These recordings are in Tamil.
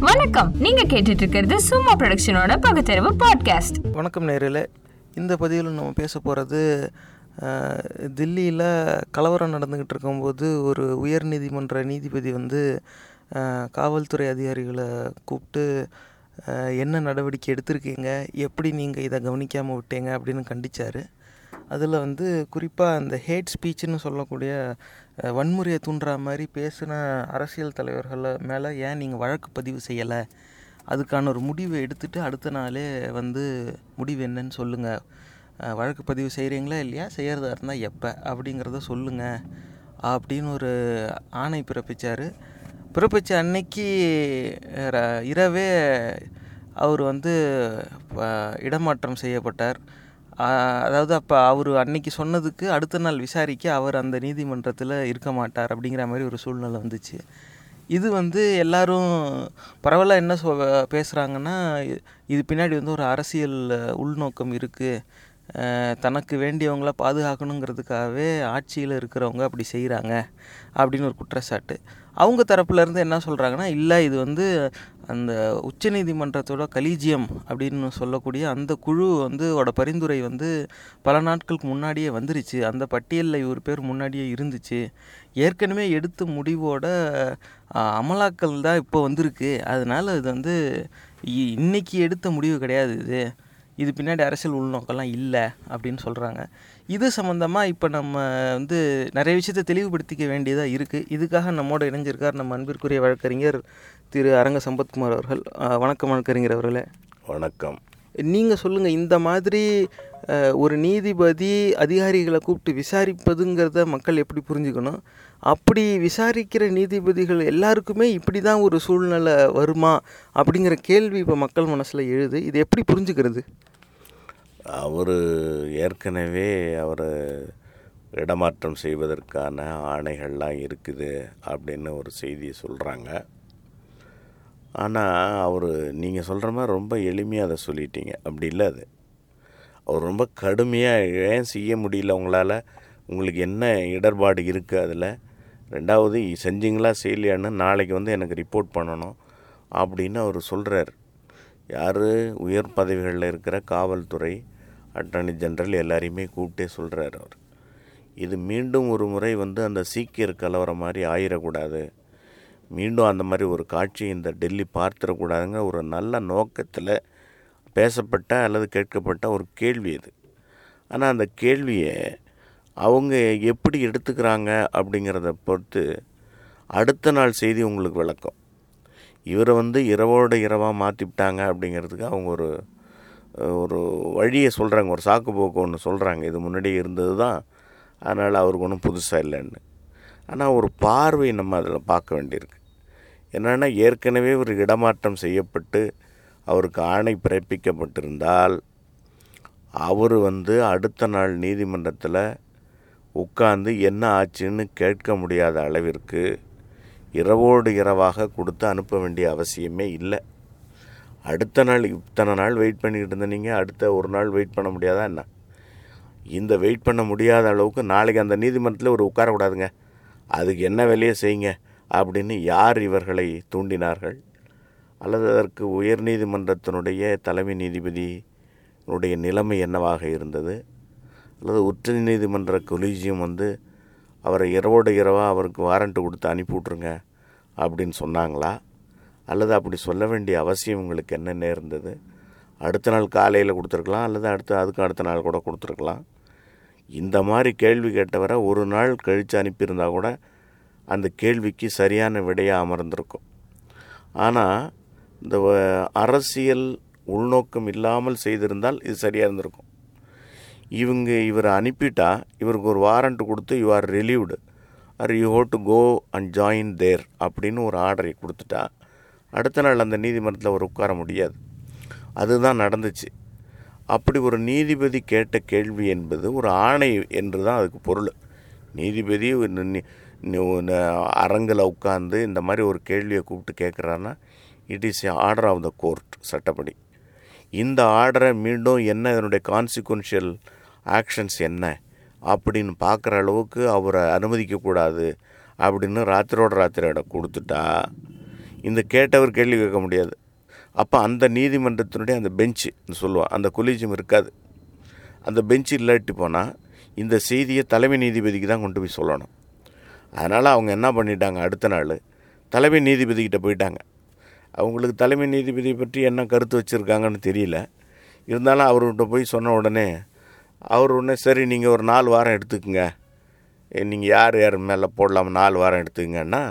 வணக்கம். நீங்க கேட்டுட்டு இருக்கிறது சும்மா ப்ரொடக்ஷனோட பகுத்தறிவு பாட்காஸ்ட் வணக்கம் நேரில். இந்த பதிவில் நம்ம பேச போகிறது தில்லியில் கலவரம் நடந்துக்கிட்டு இருக்கும்போது ஒரு உயர் நீதிமன்ற நீதிபதி வந்து காவல்துறை அதிகாரிகளை கூப்பிட்டு என்ன நடவடிக்கை எடுத்திருக்கீங்க? எப்படி நீங்கள் இதை கவனிக்காமல் விட்டீங்க? அப்படின்னு கண்டிச்சார். அதில் வந்து குறிப்பாக அந்த ஹேட் ஸ்பீச்சுன்னு சொல்லக்கூடிய வன்முறையை தூண்டுற மாதிரி பேசின அரசியல் தலைவர்கள் மேலே ஏன் நீங்கள் வழக்கு பதிவு செய்யலை? அதுக்கான ஒரு முடிவை எடுத்துகிட்டு அடுத்த நாளே வந்து முடிவு என்னன்னு சொல்லுங்கள் வழக்கு பதிவு செய்கிறீங்களா இல்லையா? செய்கிறதா இருந்தால் எப்போ அப்படிங்கிறத சொல்லுங்கள் அப்படின்னு ஒரு ஆணை பிறப்பிச்சார். பிறப்பித்த அன்னைக்கு ர- இரவே அவர் வந்து இடமாற்றம் செய்யப்பட்டார். அதாவது அப்போ அவர் அன்னைக்கு சொன்னதுக்கு அடுத்த நாள் விசாரிக்க அவர் அந்த நீதிமன்றத்தில் இருக்க மாட்டார் அப்படிங்கிற மாதிரி ஒரு சூழ்நிலை வந்துச்சு. இது வந்து எல்லாரும் பரவாயில்ல என்ன சொ பேசுகிறாங்கன்னா இது பின்னாடி வந்து ஒரு அரசியல் உள்நோக்கம் இருக்குது தனக்கு வேண்டியவங்கள பாதுகாக்கணுங்கிறதுக்காகவே ஆட்சியில் இருக்கிறவங்க அப்படி செய்கிறாங்க அப்படின்னு ஒரு குற்றச்சாட்டு. அவங்க தரப்புலேருந்து என்ன சொல்கிறாங்கன்னா இல்லை இது வந்து அந்த உச்சநீதிமன்றத்தோட கலீஜியம் அப்படின்னு சொல்லக்கூடிய அந்த குழு வந்து ஓட பரிந்துரை வந்து பல நாட்களுக்கு முன்னாடியே வந்துருச்சு. அந்த பட்டியலில் இவர் பேர் முன்னாடியே இருந்துச்சு. ஏற்கனவே எடுத்த முடிவோட அமலாக்கல் தான் இப்போ வந்திருக்கு. அதனால் இது வந்து இ- இன்னைக்கு எடுத்த முடிவு கிடையாது இது. இது பின்னாடி அரசியல் உள்நோக்கம்லாம் இல்லை அப்படின்னு சொல்கிறாங்க இது சம்மந்தமாக இப்போ நம்ம வந்து நிறைய விஷயத்தை தெளிவுபடுத்திக்க வேண்டியதாக இருக்குது இதுக்காக நம்மோட இணைஞ்சிருக்கார் நம்ம அன்பிற்குரிய வழக்கறிஞர் திரு அரங்க சம்பத்குமார் அவர்கள். வணக்கம் வழக்கறிஞர் அவர்களே. வணக்கம். நீங்கள் சொல்லுங்கள் இந்த மாதிரி ஒரு நீதிபதி அதிகாரிகளை கூப்பிட்டு விசாரிப்பதுங்கிறத மக்கள் எப்படி புரிஞ்சுக்கணும்? அப்படி விசாரிக்கிற நீதிபதிகள் எல்லாருக்குமே இப்படி தான் ஒரு சூழ்நிலை வருமா? அப்படிங்கிற கேள்வி இப்போ மக்கள் மனசில் எழுது. இது எப்படி புரிஞ்சுக்கிறது? அவர் ஏற்கனவே அவர் இடமாற்றம் செய்வதற்கான ஆணைகள்லாம் இருக்குது அப்படின்னு ஒரு செய்தியை சொல்கிறாங்க ஆனால் அவர் நீங்கள் சொல்கிற மாதிரி ரொம்ப எளிமையாக அதை சொல்லிட்டீங்க. அப்படி இல்லை அது. அவர் ரொம்ப கடுமையாக ஏன் செய்ய முடியல உங்களால்? உங்களுக்கு என்ன இடர்பாடு இருக்குது அதில்? ரெண்டாவது செஞ்சீங்களா செய்யலையான்னு நாளைக்கு வந்து எனக்கு ரிப்போர்ட் பண்ணணும் அப்படின்னு அவர் சொல்கிறார் யார்? உயர் பதவிகளில் இருக்கிற காவல்துறை அட்டர்னி ஜெனரல் எல்லாரையுமே கூப்பிட்டே சொல்கிறார் அவர். இது மீண்டும் ஒரு முறை வந்து அந்த சீக்கியர் கலவரம் மாதிரி ஆயிடக்கூடாது மீண்டும் அந்த மாதிரி ஒரு காட்சி இந்த டெல்லி பார்த்துடக்கூடாதுங்க ஒரு நல்ல நோக்கத்தில் பேசப்பட்ட அல்லது கேட்கப்பட்ட ஒரு கேள்வி இது ஆனால் அந்த கேள்வியை அவங்க எப்படி எடுத்துக்கிறாங்க அப்படிங்கிறத பொறுத்து அடுத்த நாள் செய்தி உங்களுக்கு விளக்கம். இவரை வந்து இரவோட இரவாக மாற்றிவிட்டாங்க அப்படிங்கிறதுக்கு அவங்க ஒரு ஒரு வழியை சொல்கிறாங்க ஒரு சாக்கு போக்கு ஒன்று சொல்கிறாங்க இது முன்னாடியே இருந்தது தான். அதனால் அவருக்கு ஒன்றும் புதுசாக இல்லைன்னு. ஆனால் ஒரு பார்வை நம்ம அதில் பார்க்க வேண்டியிருக்கு. என்னென்னா ஏற்கனவே ஒரு இடமாற்றம் செய்யப்பட்டு அவருக்கு ஆணை பிறப்பிக்கப்பட்டிருந்தால் அவர் வந்து அடுத்த நாள் நீதிமன்றத்தில் உட்கார்ந்து என்ன ஆச்சுன்னு கேட்க முடியாத அளவிற்கு இரவோடு இரவாக கொடுத்து அனுப்ப வேண்டிய அவசியமே இல்லை. அடுத்த நாள் இத்தனை நாள் வெயிட் பண்ணிக்கிட்டு இருந்தீங்க அடுத்த ஒரு நாள் வெயிட் பண்ண முடியாதா என்ன? இந்த வெயிட் பண்ண முடியாத அளவுக்கு நாளைக்கு அந்த நீதிமன்றத்தில் ஒரு உட்காரக்கூடாதுங்க. அதுக்கு என்ன வேலையை செய்யுங்க அப்படின்னு யார் இவர்களை தூண்டினார்கள்? அல்லது அதற்கு உயர் நீதிமன்றத்தினுடைய தலைமை நீதிபதியினுடைய நிலைமை என்னவாக இருந்தது? அல்லது உச்ச நீதிமன்ற கொலீஜியம் வந்து அவரை இரவோடு இரவாக அவருக்கு வாரண்ட்டு கொடுத்து அனுப்பி விட்ருங்க அப்படின்னு சொன்னாங்களா? அல்லது அப்படி சொல்ல வேண்டிய அவசியம் உங்களுக்கு என்ன நேர்ந்தது அடுத்த நாள் காலையில் கொடுத்துருக்கலாம் அல்லது அடுத்த அதுக்கு அடுத்த நாள் கூட கொடுத்துருக்கலாம். இந்த மாதிரி கேள்வி கேட்டவரை ஒரு நாள் கழித்து அனுப்பியிருந்தா கூட அந்த கேள்விக்கு சரியான விடையாக அமர்ந்திருக்கும். ஆனால் இந்த வ- அரசியல் உள்நோக்கம் இல்லாமல் செய்திருந்தால் இது சரியாக இருந்திருக்கும். இவங்க இவரை அனுப்பிட்டா இவருக்கு ஒரு வாரண்ட் கொடுத்து you are relieved are you ஹோ to go and join there அப்படின்னு ஒரு ஆர்டரை கொடுத்துட்டா அடுத்த நாள் அந்த நீதிமன்றத்தில் அவர் உட்கார முடியாது. அதுதான் நடந்துச்சு. அப்படி ஒரு நீதிபதி கேட்ட கேள்வி என்பது ஒரு ஆணை என்று தான் அதுக்கு பொருள். நீதிபதி அரங்கில் உட்காந்து இந்த மாதிரி ஒரு கேள்வியை கூப்பிட்டு கேட்குறான்னா it is a order of the court சட்டப்படி. இந்த ஆர்டரை மீண்டும் என்ன இதனுடைய கான்சிக்வன்ஷியல் ஆக்ஷன்ஸ் என்ன அப்படின்னு பார்க்குற அளவுக்கு அவரை அனுமதிக்கக்கூடாது அப்படின்னு ராத்திரோட ராத்திரியோட கொடுத்துட்டா இந்த கேட்டவர் கேள்வி கேட்க முடியாது. அப்போ அந்த நீதிமன்றத்தினுடைய அந்த பெஞ்சு சொல்லுவான் அந்த கொலீஜியம் இருக்காது. அந்த பெஞ்சு இல்லாட்டி போனால் இந்த செய்தியை தலைமை நீதிபதிக்கு தான் கொண்டு போய் சொல்லணும். அதனால் அவங்க என்ன பண்ணிட்டாங்க அடுத்த நாள் தலைமை நீதிபதிக்கிட்ட போயிட்டாங்க. அவங்களுக்கு தலைமை நீதிபதி பற்றி என்ன கருத்து வச்சுருக்காங்கன்னு தெரியல. இருந்தாலும் அவர்கிட்ட போய் சொன்ன உடனே அவர் உடனே சரி நீங்கள் ஒரு நாலு வாரம் எடுத்துக்கங்க. நீங்கள் யார் யார் மேலே போடலாம் நாலு வாரம் எடுத்துக்கங்கன்னா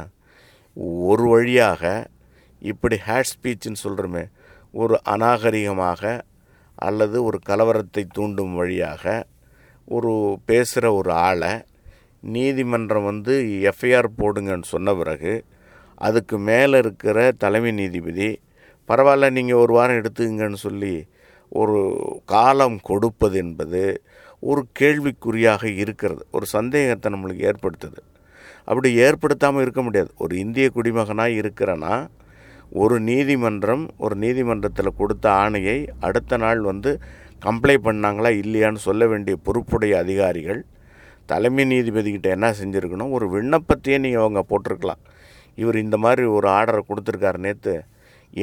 ஒரு வழியாக இப்படி ஹேட் ஸ்பீச்சுன்னு சொல்கிறோமே ஒரு அநாகரிகமாக அல்லது ஒரு கலவரத்தை தூண்டும் வழியாக ஒரு பேசுகிற ஒரு ஆளை நீதிமன்றம் வந்து எஃப்ஐஆர் போடுங்கன்னு சொன்ன பிறகு அதுக்கு மேலே இருக்கிற தலைமை நீதிபதி பரவாயில்ல நீங்கள் ஒரு வாரம் எடுத்துங்கன்னு சொல்லி ஒரு காலம் கொடுப்பது என்பது ஒரு கேள்விக்குறியாக இருக்கிறது. ஒரு சந்தேகத்தை நம்மளுக்கு ஏற்படுத்துது. அப்படி ஏற்படுத்தாமல் இருக்க முடியாது. ஒரு இந்திய குடிமகனாக இருக்கிறனா ஒரு நீதிமன்றம் ஒரு நீதிமன்றத்தில் கொடுத்த ஆணையை அடுத்த நாள் வந்து கம்ப்ளைண்ட் பண்ணாங்களா இல்லையான்னு சொல்ல வேண்டிய பொறுப்புடைய அதிகாரிகள் தலைமை நீதிபதிக்கிட்ட என்ன செஞ்சுருக்கணும்? ஒரு விண்ணப்பத்தையே நீங்கள் அவங்க போட்டிருக்கலாம். இவர் இந்த மாதிரி ஒரு ஆர்டரை கொடுத்துருக்காரு நேற்று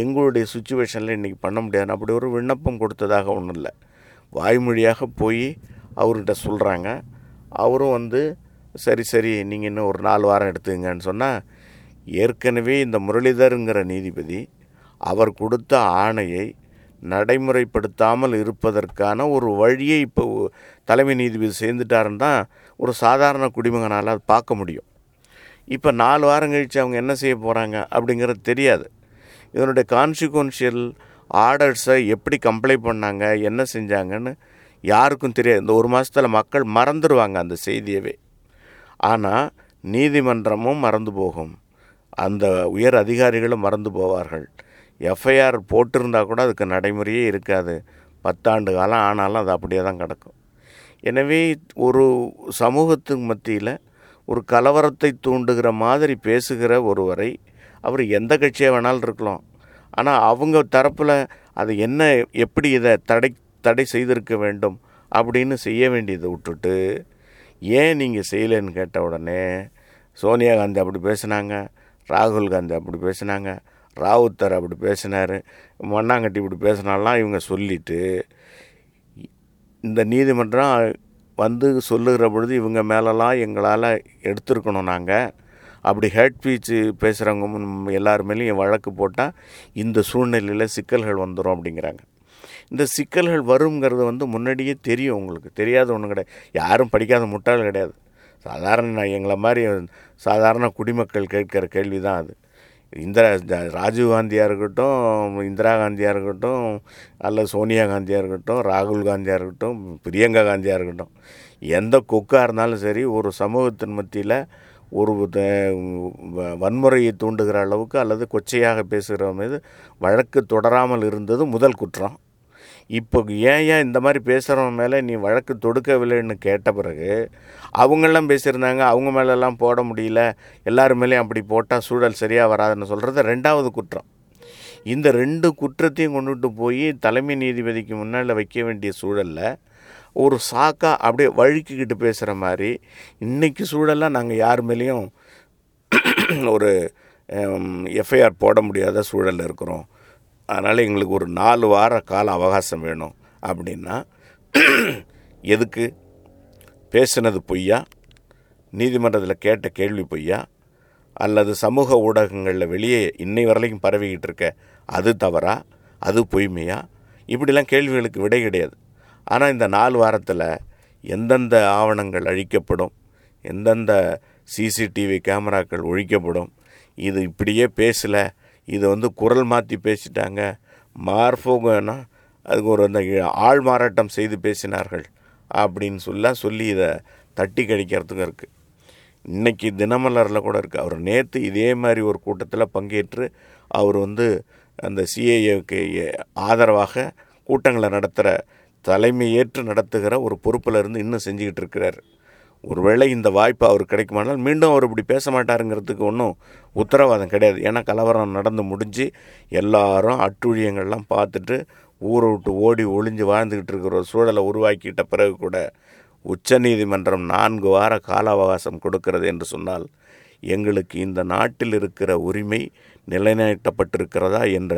எங்களுடைய சுச்சுவேஷனில் இன்றைக்கி பண்ண முடியாது. அப்படி ஒரு விண்ணப்பம் கொடுத்ததாக ஒன்றும் இல்லை. வாய்மொழியாக போய் அவர்கிட்ட சொல்கிறாங்க அவரும் வந்து சரி சரி நீங்கள் இன்னும் ஒரு நாலு வாரம் எடுத்துங்கன்னு சொன்னால் ஏற்கனவே இந்த முரளிதருங்கிற நீதிபதி அவர் கொடுத்த ஆணையை நடைமுறைப்படுத்தாமல் இருப்பதற்கான ஒரு வழியை இப்போ தலைமை நீதிபதி சேர்ந்துட்டாருன்னு தான் ஒரு சாதாரண குடிமகனால் அது பார்க்க முடியும். இப்போ நாலு வாரம் கழித்து அவங்க என்ன செய்ய போகிறாங்க அப்படிங்கிறது தெரியாது. இதனுடைய கான்சிக்வன்ஷியல் ஆர்டர்ஸை எப்படி கம்ப்ளை பண்ணாங்க என்ன செஞ்சாங்கன்னு யாருக்கும் தெரியாது. இந்த ஒரு மாதத்தில் மக்கள் மறந்துடுவாங்க அந்த செய்தியவே. ஆனால் நீதிமன்றமும் மறந்து போகும். அந்த உயர் அதிகாரிகளும் மறந்து போவார்கள். எஃப்ஐஆர் போட்டிருந்தா கூட அதுக்கு நடைமுறையே இருக்காது. பத்தாண்டு காலம் ஆனாலும் அது அப்படியே தான் கிடக்கும். எனவே ஒரு சமூகத்துக்கு மத்தியில் ஒரு கலவரத்தை தூண்டுகிற மாதிரி பேசுகிற ஒருவரை அவர் எந்த கட்சியாக வேணாலும் இருக்கலாம். ஆனால் அவங்க தரப்பில் அது என்ன எப்படி இதை தடை தடை செய்திருக்க வேண்டும் அப்படின்னு செய்ய வேண்டியதை விட்டுட்டு ஏன் நீங்கள் செய்யலைன்னு கேட்ட உடனே சோனியா காந்தி அப்படி பேசுனாங்க ராகுல் காந்தி அப்படி பேசுனாங்க ராவுத்தர் அப்படி பேசினார் மண்ணாங்கட்டி இப்படி பேசினாலாம் இவங்க சொல்லிவிட்டு இந்த நீதிமன்றம் வந்து சொல்லுகிற பொழுது இவங்க மேலெல்லாம் எங்களால் எடுத்திருக்கணும் நாங்கள் அப்படி ஹேட் ஸ்பீச்சு பேசுகிறவங்க முன் எல்லார் மேலேயும் வழக்கு போட்டால் இந்த சூழ்நிலையில் சிக்கல்கள் வந்துடும் அப்படிங்கிறாங்க. இந்த சிக்கல்கள் வருங்கிறது வந்து முன்னாடியே தெரியும் உங்களுக்கு. தெரியாத ஒன்றும் கிடையாது. யாரும் படிக்காத முட்டாள் கிடையாது. சாதாரண நான் எங்களை மாதிரி சாதாரண குடிமக்கள் கேட்கிற கேள்வி தான் அது. இந்திரா ராஜீவ் காந்தியாக இருக்கட்டும் இந்திரா காந்தியாக இருக்கட்டும் அல்லது சோனியா காந்தியாக இருக்கட்டும் ராகுல் காந்தியாக இருக்கட்டும் பிரியங்கா காந்தியாக இருக்கட்டும். எந்த கொக்காக இருந்தாலும் சரி ஒரு சமூகத்தின் மத்தியில் ஒரு வ- வன்முறையை தூண்டுகிற அளவுக்கு அல்லது கொச்சையாக பேசுகிற மீது வழக்கு தொடராமல் இருந்தது முதல் குற்றம். இப்போ ஏன் ஏன் இந்த மாதிரி பேசுகிறவங்க மேலே நீ வழக்கு தொடுக்கவில்லைன்னு கேட்ட பிறகு அவங்கெல்லாம் பேசியிருந்தாங்க அவங்க மேலெல்லாம் போட முடியல எல்லார் மேலேயும் அப்படி போட்டால் சூழல் சரியாக வராதுன்னு சொல்கிறது ரெண்டாவது குற்றம். இந்த ரெண்டு குற்றத்தையும் கொண்டுட்டு போய் தலைமை நீதிபதிக்கு முன்னால் வைக்க வேண்டிய சூழலில் ஒரு சாக்கா அப்படியே வழுக்கிக்கிட்டு பேசுகிற மாதிரி இன்றைக்கி சூழலாக நாங்கள் யார் மேலேயும் ஒரு எஃப்ஐஆர் போட முடியாத சூழலில் இருக்கிறோம். அதனால் எங்களுக்கு ஒரு நாலு வார கால அவகாசம் வேணும் அப்படின்னா எதுக்கு? பேசினது பொய்யா? நீதிமன்றத்தில் கேட்ட கேள்வி பொய்யா? அல்லது சமூக ஊடகங்களில் வெளியே இன்னை வரலையும் பரவிக்கிட்டு இருக்க அது தவறா? அது பொய்மையா? இப்படிலாம் கேள்விகளுக்கு விடை கிடையாது. ஆனால் இந்த நாலு வாரத்தில் எந்தெந்த ஆவணங்கள் அழிக்கப்படும்? எந்தெந்த சிசிடிவி கேமராக்கள் ஒழிக்கப்படும்? இது இப்படியே பேசலை இது வந்து குரல் மாற்றி பேசிட்டாங்க. மார்போகனா அதுக்கு ஒரு அந்த ஆள் மாறாட்டம் செய்து பேசினார்கள் அப்படின்னு சொல்ல சொல்லி இதை தட்டி கழிக்கிறதுக்கும் இருக்குது இன்றைக்கி தினமலரில் கூட இருக்குது அவர் நேற்று இதே மாதிரி ஒரு கூட்டத்தில் பங்கேற்று அவர் வந்து அந்த சிஏஏக்கு ஆதரவாக கூட்டங்களை நடத்துகிற தலைமையேற்று நடத்துகிற ஒரு பொறுப்பில் இருந்து இன்னும் செஞ்சுக்கிட்டு இருக்கிறார். ஒருவேளை இந்த வாய்ப்பு அவர் கிடைக்குமானால் மீண்டும் அவர் இப்படி பேச மாட்டாருங்கிறதுக்கு ஒன்றும் உத்தரவாதம் கிடையாது. ஏன்னா கலவரம் நடந்து முடிஞ்சு எல்லாரும் அட்டுழியங்கள்லாம் பார்த்துட்டு ஊரை விட்டு ஓடி ஒளிஞ்சு வாழ்ந்துக்கிட்டு இருக்கிற ஒரு சூழலை உருவாக்கிட்ட பிறகு கூட உச்சநீதிமன்றம் நான்கு வார கால அவகாசம் கொடுக்கிறது என்று சொன்னால் எங்களுக்கு இந்த நாட்டில் இருக்கிற உரிமை நிலைநாட்டப்பட்டிருக்கிறதா என்ற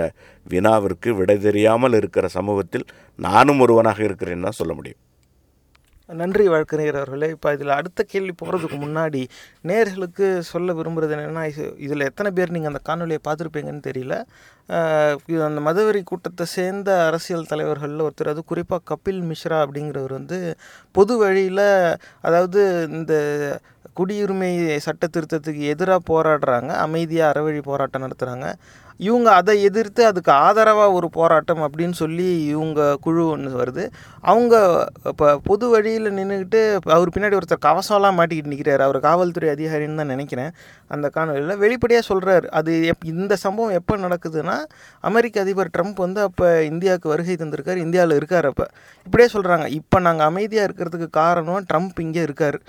வினாவிற்கு விடை தெரியாமல் இருக்கிற சமூகத்தில் நானும் ஒருவனாக இருக்கிறேன்னு தான் சொல்ல முடியும். நன்றி வழக்கறிஞர் அவர்களே. இப்போ இதில் அடுத்த கேள்வி போகிறதுக்கு முன்னாடி நேர்களுக்கு சொல்ல விரும்புகிறது என்னென்னா இதில் எத்தனை பேர் நீங்கள் அந்த காணொலியை பார்த்துருப்பீங்கன்னு தெரியல. இது அந்த மதுவரி கூட்டத்தை சேர்ந்த அரசியல் தலைவர்களில் ஒருத்தர் அது குறிப்பாக கபில் மிஸ்ரா அப்படிங்கிறவர் வந்து பொது வழியில் அதாவது இந்த குடியுரிமை சட்ட திருத்தத்துக்கு எதிராக போராடுறாங்க அமைதியாக அறவழி போராட்டம் நடத்துகிறாங்க இவங்க அதை எதிர்த்து அதுக்கு ஆதரவாக ஒரு போராட்டம் அப்படின்னு சொல்லி இவங்க குழு ஒன்று வருது. அவங்க இப்போ பொது வழியில் நின்றுக்கிட்டு அவர் பின்னாடி ஒருத்தர் கவசம்லாம் மாட்டிக்கிட்டு நிற்கிறாரு அவர் காவல்துறை அதிகாரின்னு தான் நினைக்கிறேன். அந்த காணொலியில் வெளிப்படையாக சொல்கிறார் அது எப் இந்த சம்பவம் எப்போ நடக்குதுன்னா அமெரிக்க அதிபர் ட்ரம்ப் வந்து அப்போ இந்தியாவுக்கு வருகை தந்திருக்கார். இந்தியாவில் இருக்கார் அப்போ. இப்படியே சொல்கிறாங்க இப்போ நாங்கள் அமைதியாக இருக்கிறதுக்கு காரணம் ட்ரம்ப் இங்கே இருக்கார்.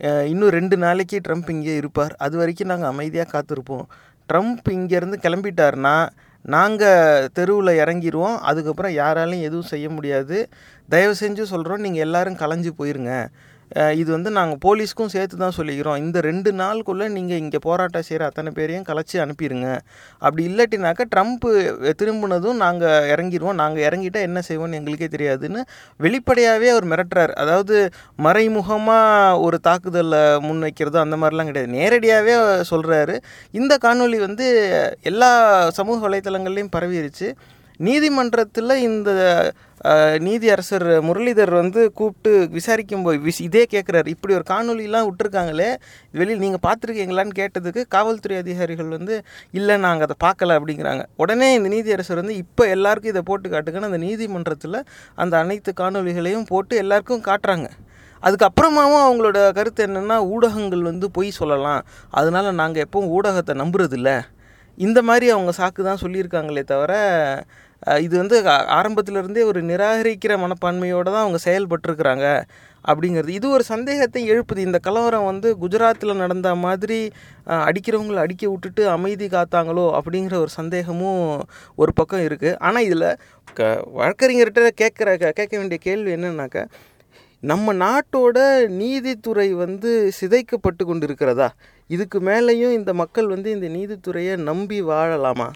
இன்னும் ரெண்டு நாளைக்கு ட்ரம்ப் இங்கே இருப்பார். அது வரைக்கும் நாங்கள் அமைதியாக காத்திருப்போம். ட்ரம்ப் இங்கேருந்து கிளம்பிட்டாருன்னா நாங்கள் தெருவில் இறங்கிடுவோம் அதுக்கப்புறம் யாராலையும் எதுவும் செய்ய முடியாது. தயவு செஞ்சு சொல்கிறோம் நீங்கள் எல்லோரும் கலைஞ்சு போயிருங்க. இது வந்து நாங்கள் போலீஸ்க்கும் சேர்த்து தான் சொல்லிக்கிறோம். இந்த ரெண்டு நாளுக்குள்ளே நீங்கள் இங்கே போராட்டம் செய்கிற அத்தனை பேரையும் கலைச்சி அனுப்பிடுங்க. அப்படி இல்லாட்டினாக்கா ட்ரம்ப்பு திரும்பினதும் நாங்கள் இறங்கிடுவோம். நாங்கள் இறங்கிட்டா என்ன செய்வோம்னு எங்களுக்கே தெரியாதுன்னு வெளிப்படையாகவே அவர் மிரட்டுறார். அதாவது மறைமுகமாக ஒரு தாக்குதலை முன்வைக்கிறதோ அந்த மாதிரிலாம் கிடையாது. நேரடியாகவே சொல்கிறாரு இந்த காணொலி வந்து எல்லா சமூக வலைத்தளங்கள்லேயும் பரவிடுச்சு நீதிமன்றத்தில் இந்த நீதி நீதியரசர் முரளிதர் வந்து கூப்பிட்டு விசாரிக்கும் போது விஸ் இதே கேட்குறாரு இப்படி ஒரு காணொலிலாம் விட்டுருக்காங்களே வெளியில் நீங்கள் பார்த்துருக்கீங்களான்னு கேட்டதுக்கு காவல்துறை அதிகாரிகள் வந்து இல்லை நாங்கள் அதை பார்க்கல அப்படிங்கிறாங்க. உடனே இந்த நீதியரசர் வந்து இப்போ எல்லாருக்கும் இதை போட்டு காட்டுங்கன்னு அந்த நீதிமன்றத்தில் அந்த அனைத்து காணொளிகளையும் போட்டு எல்லாருக்கும் காட்டுறாங்க. அதுக்கப்புறமாவும் அவங்களோட கருத்து என்னென்னா ஊடகங்கள் வந்து பொய் சொல்லலாம். அதனால நாங்கள் எப்பவும் ஊடகத்தை நம்புறதில்ல. இந்த மாதிரி அவங்க சாக்கு தான் சொல்லியிருக்காங்களே தவிர இது வந்து ஆரம்பத்திலிருந்தே ஒரு நிராகரிக்கிற மனப்பான்மையோடு தான் அவங்க செயல்பட்டுருக்குறாங்க அப்படிங்கிறது. இது ஒரு சந்தேகத்தை எழுப்புது. இந்த கலவரம் வந்து குஜராத்தில் நடந்த மாதிரி அடிக்கிறவங்களை அடிக்கிறவங்கள அடிக்க விட்டுட்டு அமைதி காத்தாங்களோ அப்படிங்கிற ஒரு சந்தேகமும் ஒரு பக்கம் இருக்குது ஆனால் இதில் க வழக்கறிஞர்கிட்ட கேட்குற கேட்க வேண்டிய கேள்வி என்னன்னாக்கா நம்ம நாட்டோட நீதித்துறை வந்து சிதைக்கப்பட்டு கொண்டு இருக்கிறதா இதுக்கு மேலேயும் இந்த மக்கள் வந்து இந்த நீதித்துறையை நம்பி வாழலாமா?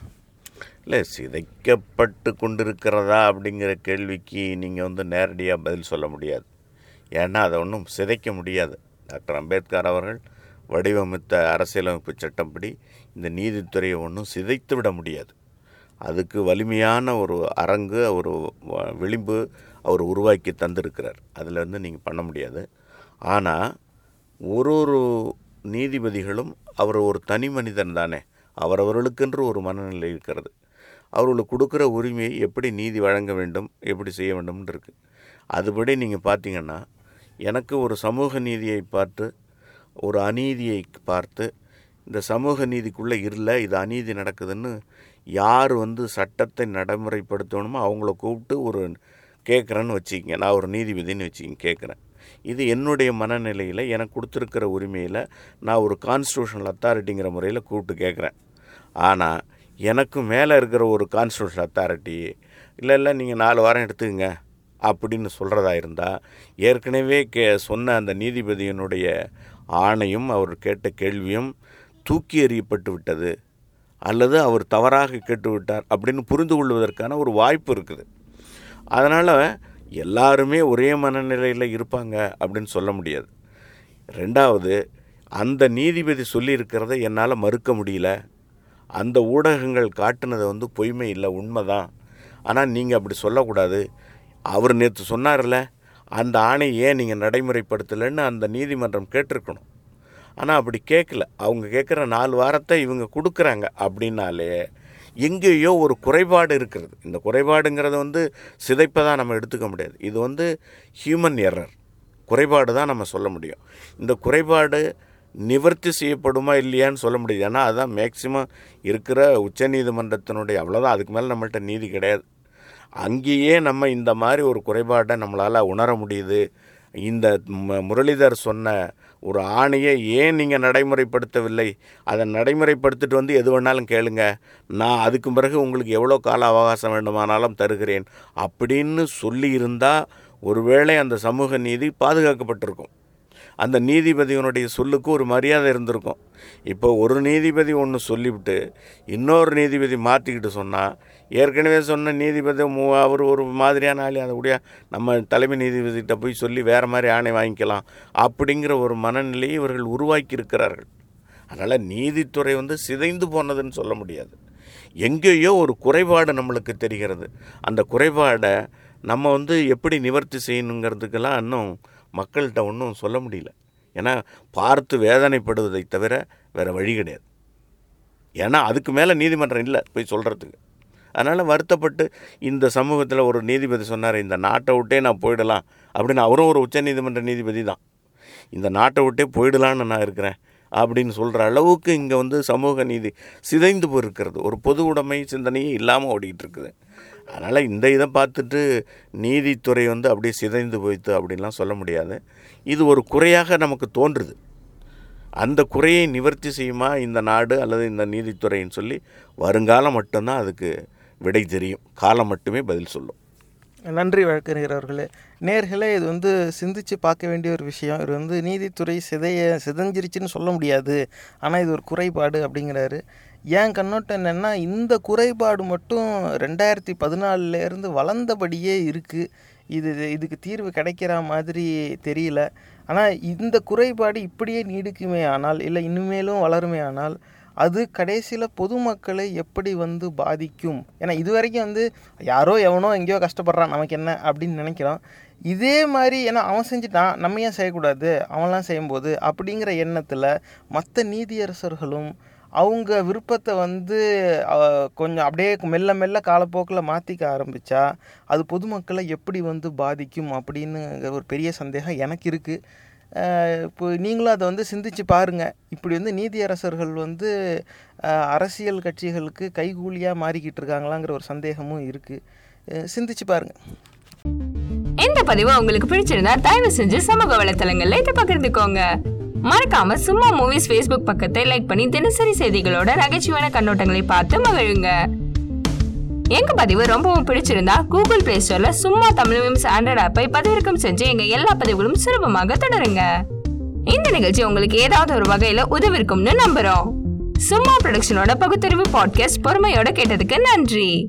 இல்லை சிதைக்கப்பட்டு கொண்டிருக்கிறதா அப்படிங்கிற கேள்விக்கு நீங்கள் வந்து நேரடியாக பதில் சொல்ல முடியாது. ஏன்னா அதை ஒன்றும் சிதைக்க முடியாது. டாக்டர் அம்பேத்கர் அவர்கள் வடிவமைத்த அரசியலமைப்பு சட்டப்படி இந்த நீதித்துறையை ஒன்றும் சிதைத்து விட முடியாது. அதுக்கு வலிமையான ஒரு அரங்கு ஒரு வ- விளிம்பு அவர் உருவாக்கி தந்திருக்கிறார். அதில் வந்து நீங்கள் பண்ண முடியாது. ஆனால் ஒரு ஒரு நீதிபதிகளும் அவர் ஒரு தனி மனிதன் தானே. அவரவர்களுக்கென்று ஒரு மனநிலை இருக்கிறது. அவர்களுக்கு கொடுக்குற உரிமையை எப்படி நீதி வழங்க வேண்டும் எப்படி செய்ய வேண்டும்னு இருக்குது அதுபடி நீங்கள் பார்த்தீங்கன்னா எனக்கு ஒரு சமூக நீதியை பார்த்து ஒரு அநீதியை பார்த்து இந்த சமூக நீதிக்குள்ளே இல்லை இது அநீதி நடக்குதுன்னு யார் வந்து சட்டத்தை நடைமுறைப்படுத்தணுமோ அவங்கள கூப்பிட்டு ஒரு கேட்குறேன்னு வச்சுக்கிங்க. நான் ஒரு நீதிபதின்னு வச்சுக்கிங்க கேட்குறேன் இது என்னுடைய மனநிலையில் எனக்கு கொடுத்துருக்கிற உரிமையில் நான் ஒரு கான்ஸ்டியூஷனல் அத்தாரிட்டிங்கிற முறையில் கூப்பிட்டு கேட்குறேன் ஆனால் எனக்கு மேலே இருக்கிற ஒரு கான்ஸ்டியூஷன் அத்தாரிட்டி இல்லை இல்லை நீங்கள் நாலு வாரம் எடுத்துக்கங்க அப்படின்னு சொல்கிறதா இருந்தால் ஏற்கனவே கே சொன்ன அந்த நீதிபதியினுடைய ஆணையும் அவர் கேட்ட கேள்வியும் தூக்கி எறியப்பட்டு விட்டது அல்லது அவர் தவறாக கேட்டுவிட்டார் அப்படின்னு புரிந்து கொள்வதற்கான ஒரு வாய்ப்பு இருக்குது. அதனால் எல்லாருமே ஒரே மனநிலையில் இருப்பாங்க அப்படின்னு சொல்ல முடியாது. ரெண்டாவது அந்த நீதிபதி சொல்லியிருக்கிறத என்னால் மறுக்க முடியல. அந்த ஊடகங்கள் காட்டினதை வந்து பொய்மை இல்லை உண்மை தான் ஆனால் நீங்கள் அப்படி சொல்லக்கூடாது. அவர் நேற்று சொன்னார்ல அந்த ஆணை ஏன் நீங்கள் நடைமுறைப்படுத்தலைன்னு அந்த நீதிமன்றம் கேட்டிருக்கணும். ஆனால் அப்படி கேட்கல அவங்க கேட்குற நாலு வாரத்தை இவங்க கொடுக்குறாங்க அப்படின்னாலே எங்கேயோ ஒரு குறைபாடு இருக்கிறது. இந்த குறைபாடுங்கிறத வந்து சிதைப்பை நம்ம எடுத்துக்க முடியாது. இது வந்து ஹியூமன் எரர் குறைபாடு தான் நம்ம சொல்ல முடியும். இந்த குறைபாடு நிவர்த்தி செய்யப்படுமா இல்லையான்னு சொல்ல முடியாது. ஏன்னா அதுதான் மேக்சிமம் இருக்கிற உச்சநீதிமன்றத்தினுடைய அவ்வளோதான் அதுக்கு மேலே நம்மள்ட்ட நீதி கிடையாது. அங்கேயே நம்ம இந்த மாதிரி ஒரு குறைபாட்டை நம்மளால் உணர முடியுது. இந்த முரளிதர் சொன்ன ஒரு ஆணையை ஏன் நீங்கள் நடைமுறைப்படுத்தவில்லை? அதை நடைமுறைப்படுத்திட்டு வந்து எது வேணாலும் கேளுங்க. நான் அதுக்கு பிறகு உங்களுக்கு எவ்வளோ கால அவகாசம் வேண்டுமானாலும் தருகிறேன். அப்படின்னு சொல்லியிருந்தால் ஒருவேளை அந்த சமூக நீதி பாதுகாக்கப்பட்டிருக்கும். அந்த நீதிபதியினுடைய சொல்லுக்கு ஒரு மரியாதை இருந்திருக்கும். இப்போ ஒரு நீதிபதி ஒன்று சொல்லிவிட்டு இன்னொரு நீதிபதி மாற்றிக்கிட்டு சொன்னால் ஏற்கனவே சொன்ன நீதிபதி மூ அவர் ஒரு மாதிரியான ஆளே அதை கூட நம்ம தலைமை நீதிபதிகிட்ட போய் சொல்லி வேறு மாதிரி ஆணை வாங்கிக்கலாம் அப்படிங்கிற ஒரு மனநிலையை இவர்கள் உருவாக்கி இருக்கிறார்கள் அதனால் நீதித்துறை வந்து சிதைந்து போனதுன்னு சொல்ல முடியாது. எங்கேயோ ஒரு குறைபாடு நம்மளுக்கு தெரிகிறது. அந்த குறைபாடை நம்ம வந்து எப்படி நிவர்த்தி செய்யணுங்கிறதுக்கெல்லாம் இன்னும் மக்கள்கிட்ட ஒன்றும் சொல்ல முடியல. ஏன்னா பார்த்து வேதனைப்படுவதை தவிர வேறு வழி கிடையாது. ஏன்னா அதுக்கு மேலே நீதிமன்றம் இல்லை போய் சொல்கிறதுக்கு அதனால் வருத்தப்பட்டு இந்த சமூகத்தில் ஒரு நீதிபதி சொன்னார் இந்த நாட்டை விட்டே நான் போயிடலாம். அப்படின்னு அவரும் ஒரு உச்சநீதிமன்ற நீதிபதி தான். இந்த நாட்டை விட்டே போயிடலான்னு நான் இருக்கிறேன் அப்படின்னு சொல்கிற அளவுக்கு இங்கே வந்து சமூக நீதி சிதைந்து போயிருக்கிறது. ஒரு பொது உடைமை சிந்தனையே இல்லாமல் ஓடிக்கிட்டு இருக்குது. அதனால் இந்த இதை பார்த்துட்டு நீதித்துறை வந்து அப்படியே சிதைந்து போய்த்து அப்படின்லாம் சொல்ல முடியாது. இது ஒரு குறையாக நமக்கு தோன்றுது. அந்த குறையை நிவர்த்தி செய்யுமா இந்த நாடு அல்லது இந்த நீதித்துறைன்னு சொல்லி வருங்காலம் மட்டும்தான் அதுக்கு விடை தெரியும். காலம் மட்டுமே பதில் சொல்லும். நன்றி வழக்கறிஞர் அவர்களே நேர்களே இது வந்து சிந்திச்சு பார்க்க வேண்டிய ஒரு விஷயம். இது வந்து நீதித்துறை சிதைய சிதஞ்சிருச்சுன்னு சொல்ல முடியாது. ஆனால் இது ஒரு குறைபாடு அப்படிங்கிறாரு. என் கண்ணோட்டம் என்னென்னா இந்த குறைபாடு மட்டும் ரெண்டாயிரத்தி பதினாலிருந்து வளர்ந்தபடியே இருக்குது இது இதுக்கு தீர்வு கிடைக்கிற மாதிரி தெரியல. ஆனால் இந்த குறைபாடு இப்படியே நீடிக்குமே ஆனால் இல்லை இனிமேலும் வளருமே ஆனால் அது கடைசியில் பொதுமக்களை எப்படி வந்து பாதிக்கும்? ஏன்னா இது வரைக்கும் வந்து யாரோ எவனோ எங்கேயோ கஷ்டப்படுறான் நமக்கு என்ன அப்படின்னு நினைக்கிறோம். இதே மாதிரி ஏன்னா அவன் செஞ்சுட்டான் நம்ம ஏன் செய்யக்கூடாது? அவன்லாம் செய்யும்போது அப்படிங்கிற எண்ணத்தில் மற்ற நீதியரசர்களும் அவங்க விருப்பத்தை வந்து கொஞ்சம் அப்படியே மெல்ல மெல்ல காலப்போக்கில் மாற்றிக்க ஆரம்பித்தா அது பொதுமக்களை எப்படி வந்து பாதிக்கும் அப்படின்னு ஒரு பெரிய சந்தேகம் எனக்கு இருக்குது இப்போ நீங்களும் அதை வந்து சிந்திச்சு பாருங்கள் இப்படி வந்து நீதியரசர்கள் வந்து அரசியல் கட்சிகளுக்கு கைகூலியாக மாறிக்கிட்டு இருக்காங்களாங்கிற ஒரு சந்தேகமும் இருக்குது சிந்திச்சு பாருங்கள் இந்த பதிவு உங்களுக்கு பிடிச்சிருந்தா தயவு செஞ்சு சமூக வலைத்தளங்கள்ல இதை பகிர்ந்துக்கோங்க. மறக்காம சும்மா மூவிஸ் ஃபேஸ்புக் பக்கத்தை லைக் பண்ணி தினசரி செய்திகளோட நகைச்சுவையான கண்ணோட்டங்களை பார்த்து மகிழுங்க. எங்க பதிவு ரொம்பவும் பிடிச்சிருந்தா கூகுள் பிளே ஸ்டோர்ல சும்மா தமிழ் மீம்ஸ் ஆண்ட்ராய்ட் ஆப்பை பதிவிறக்கம் செஞ்சு எங்க எல்லா பதிவுகளும் சுலபமாக தொடருங்க. இந்த நிகழ்ச்சி உங்களுக்கு ஏதாவது ஒரு வகையில உதவிருக்கும்னு நம்புறோம். சும்மா ப்ரொடக்ஷனோட பகுத்தறிவு பாட்காஸ்ட் பொறுமையோட கேட்டதுக்கு நன்றி.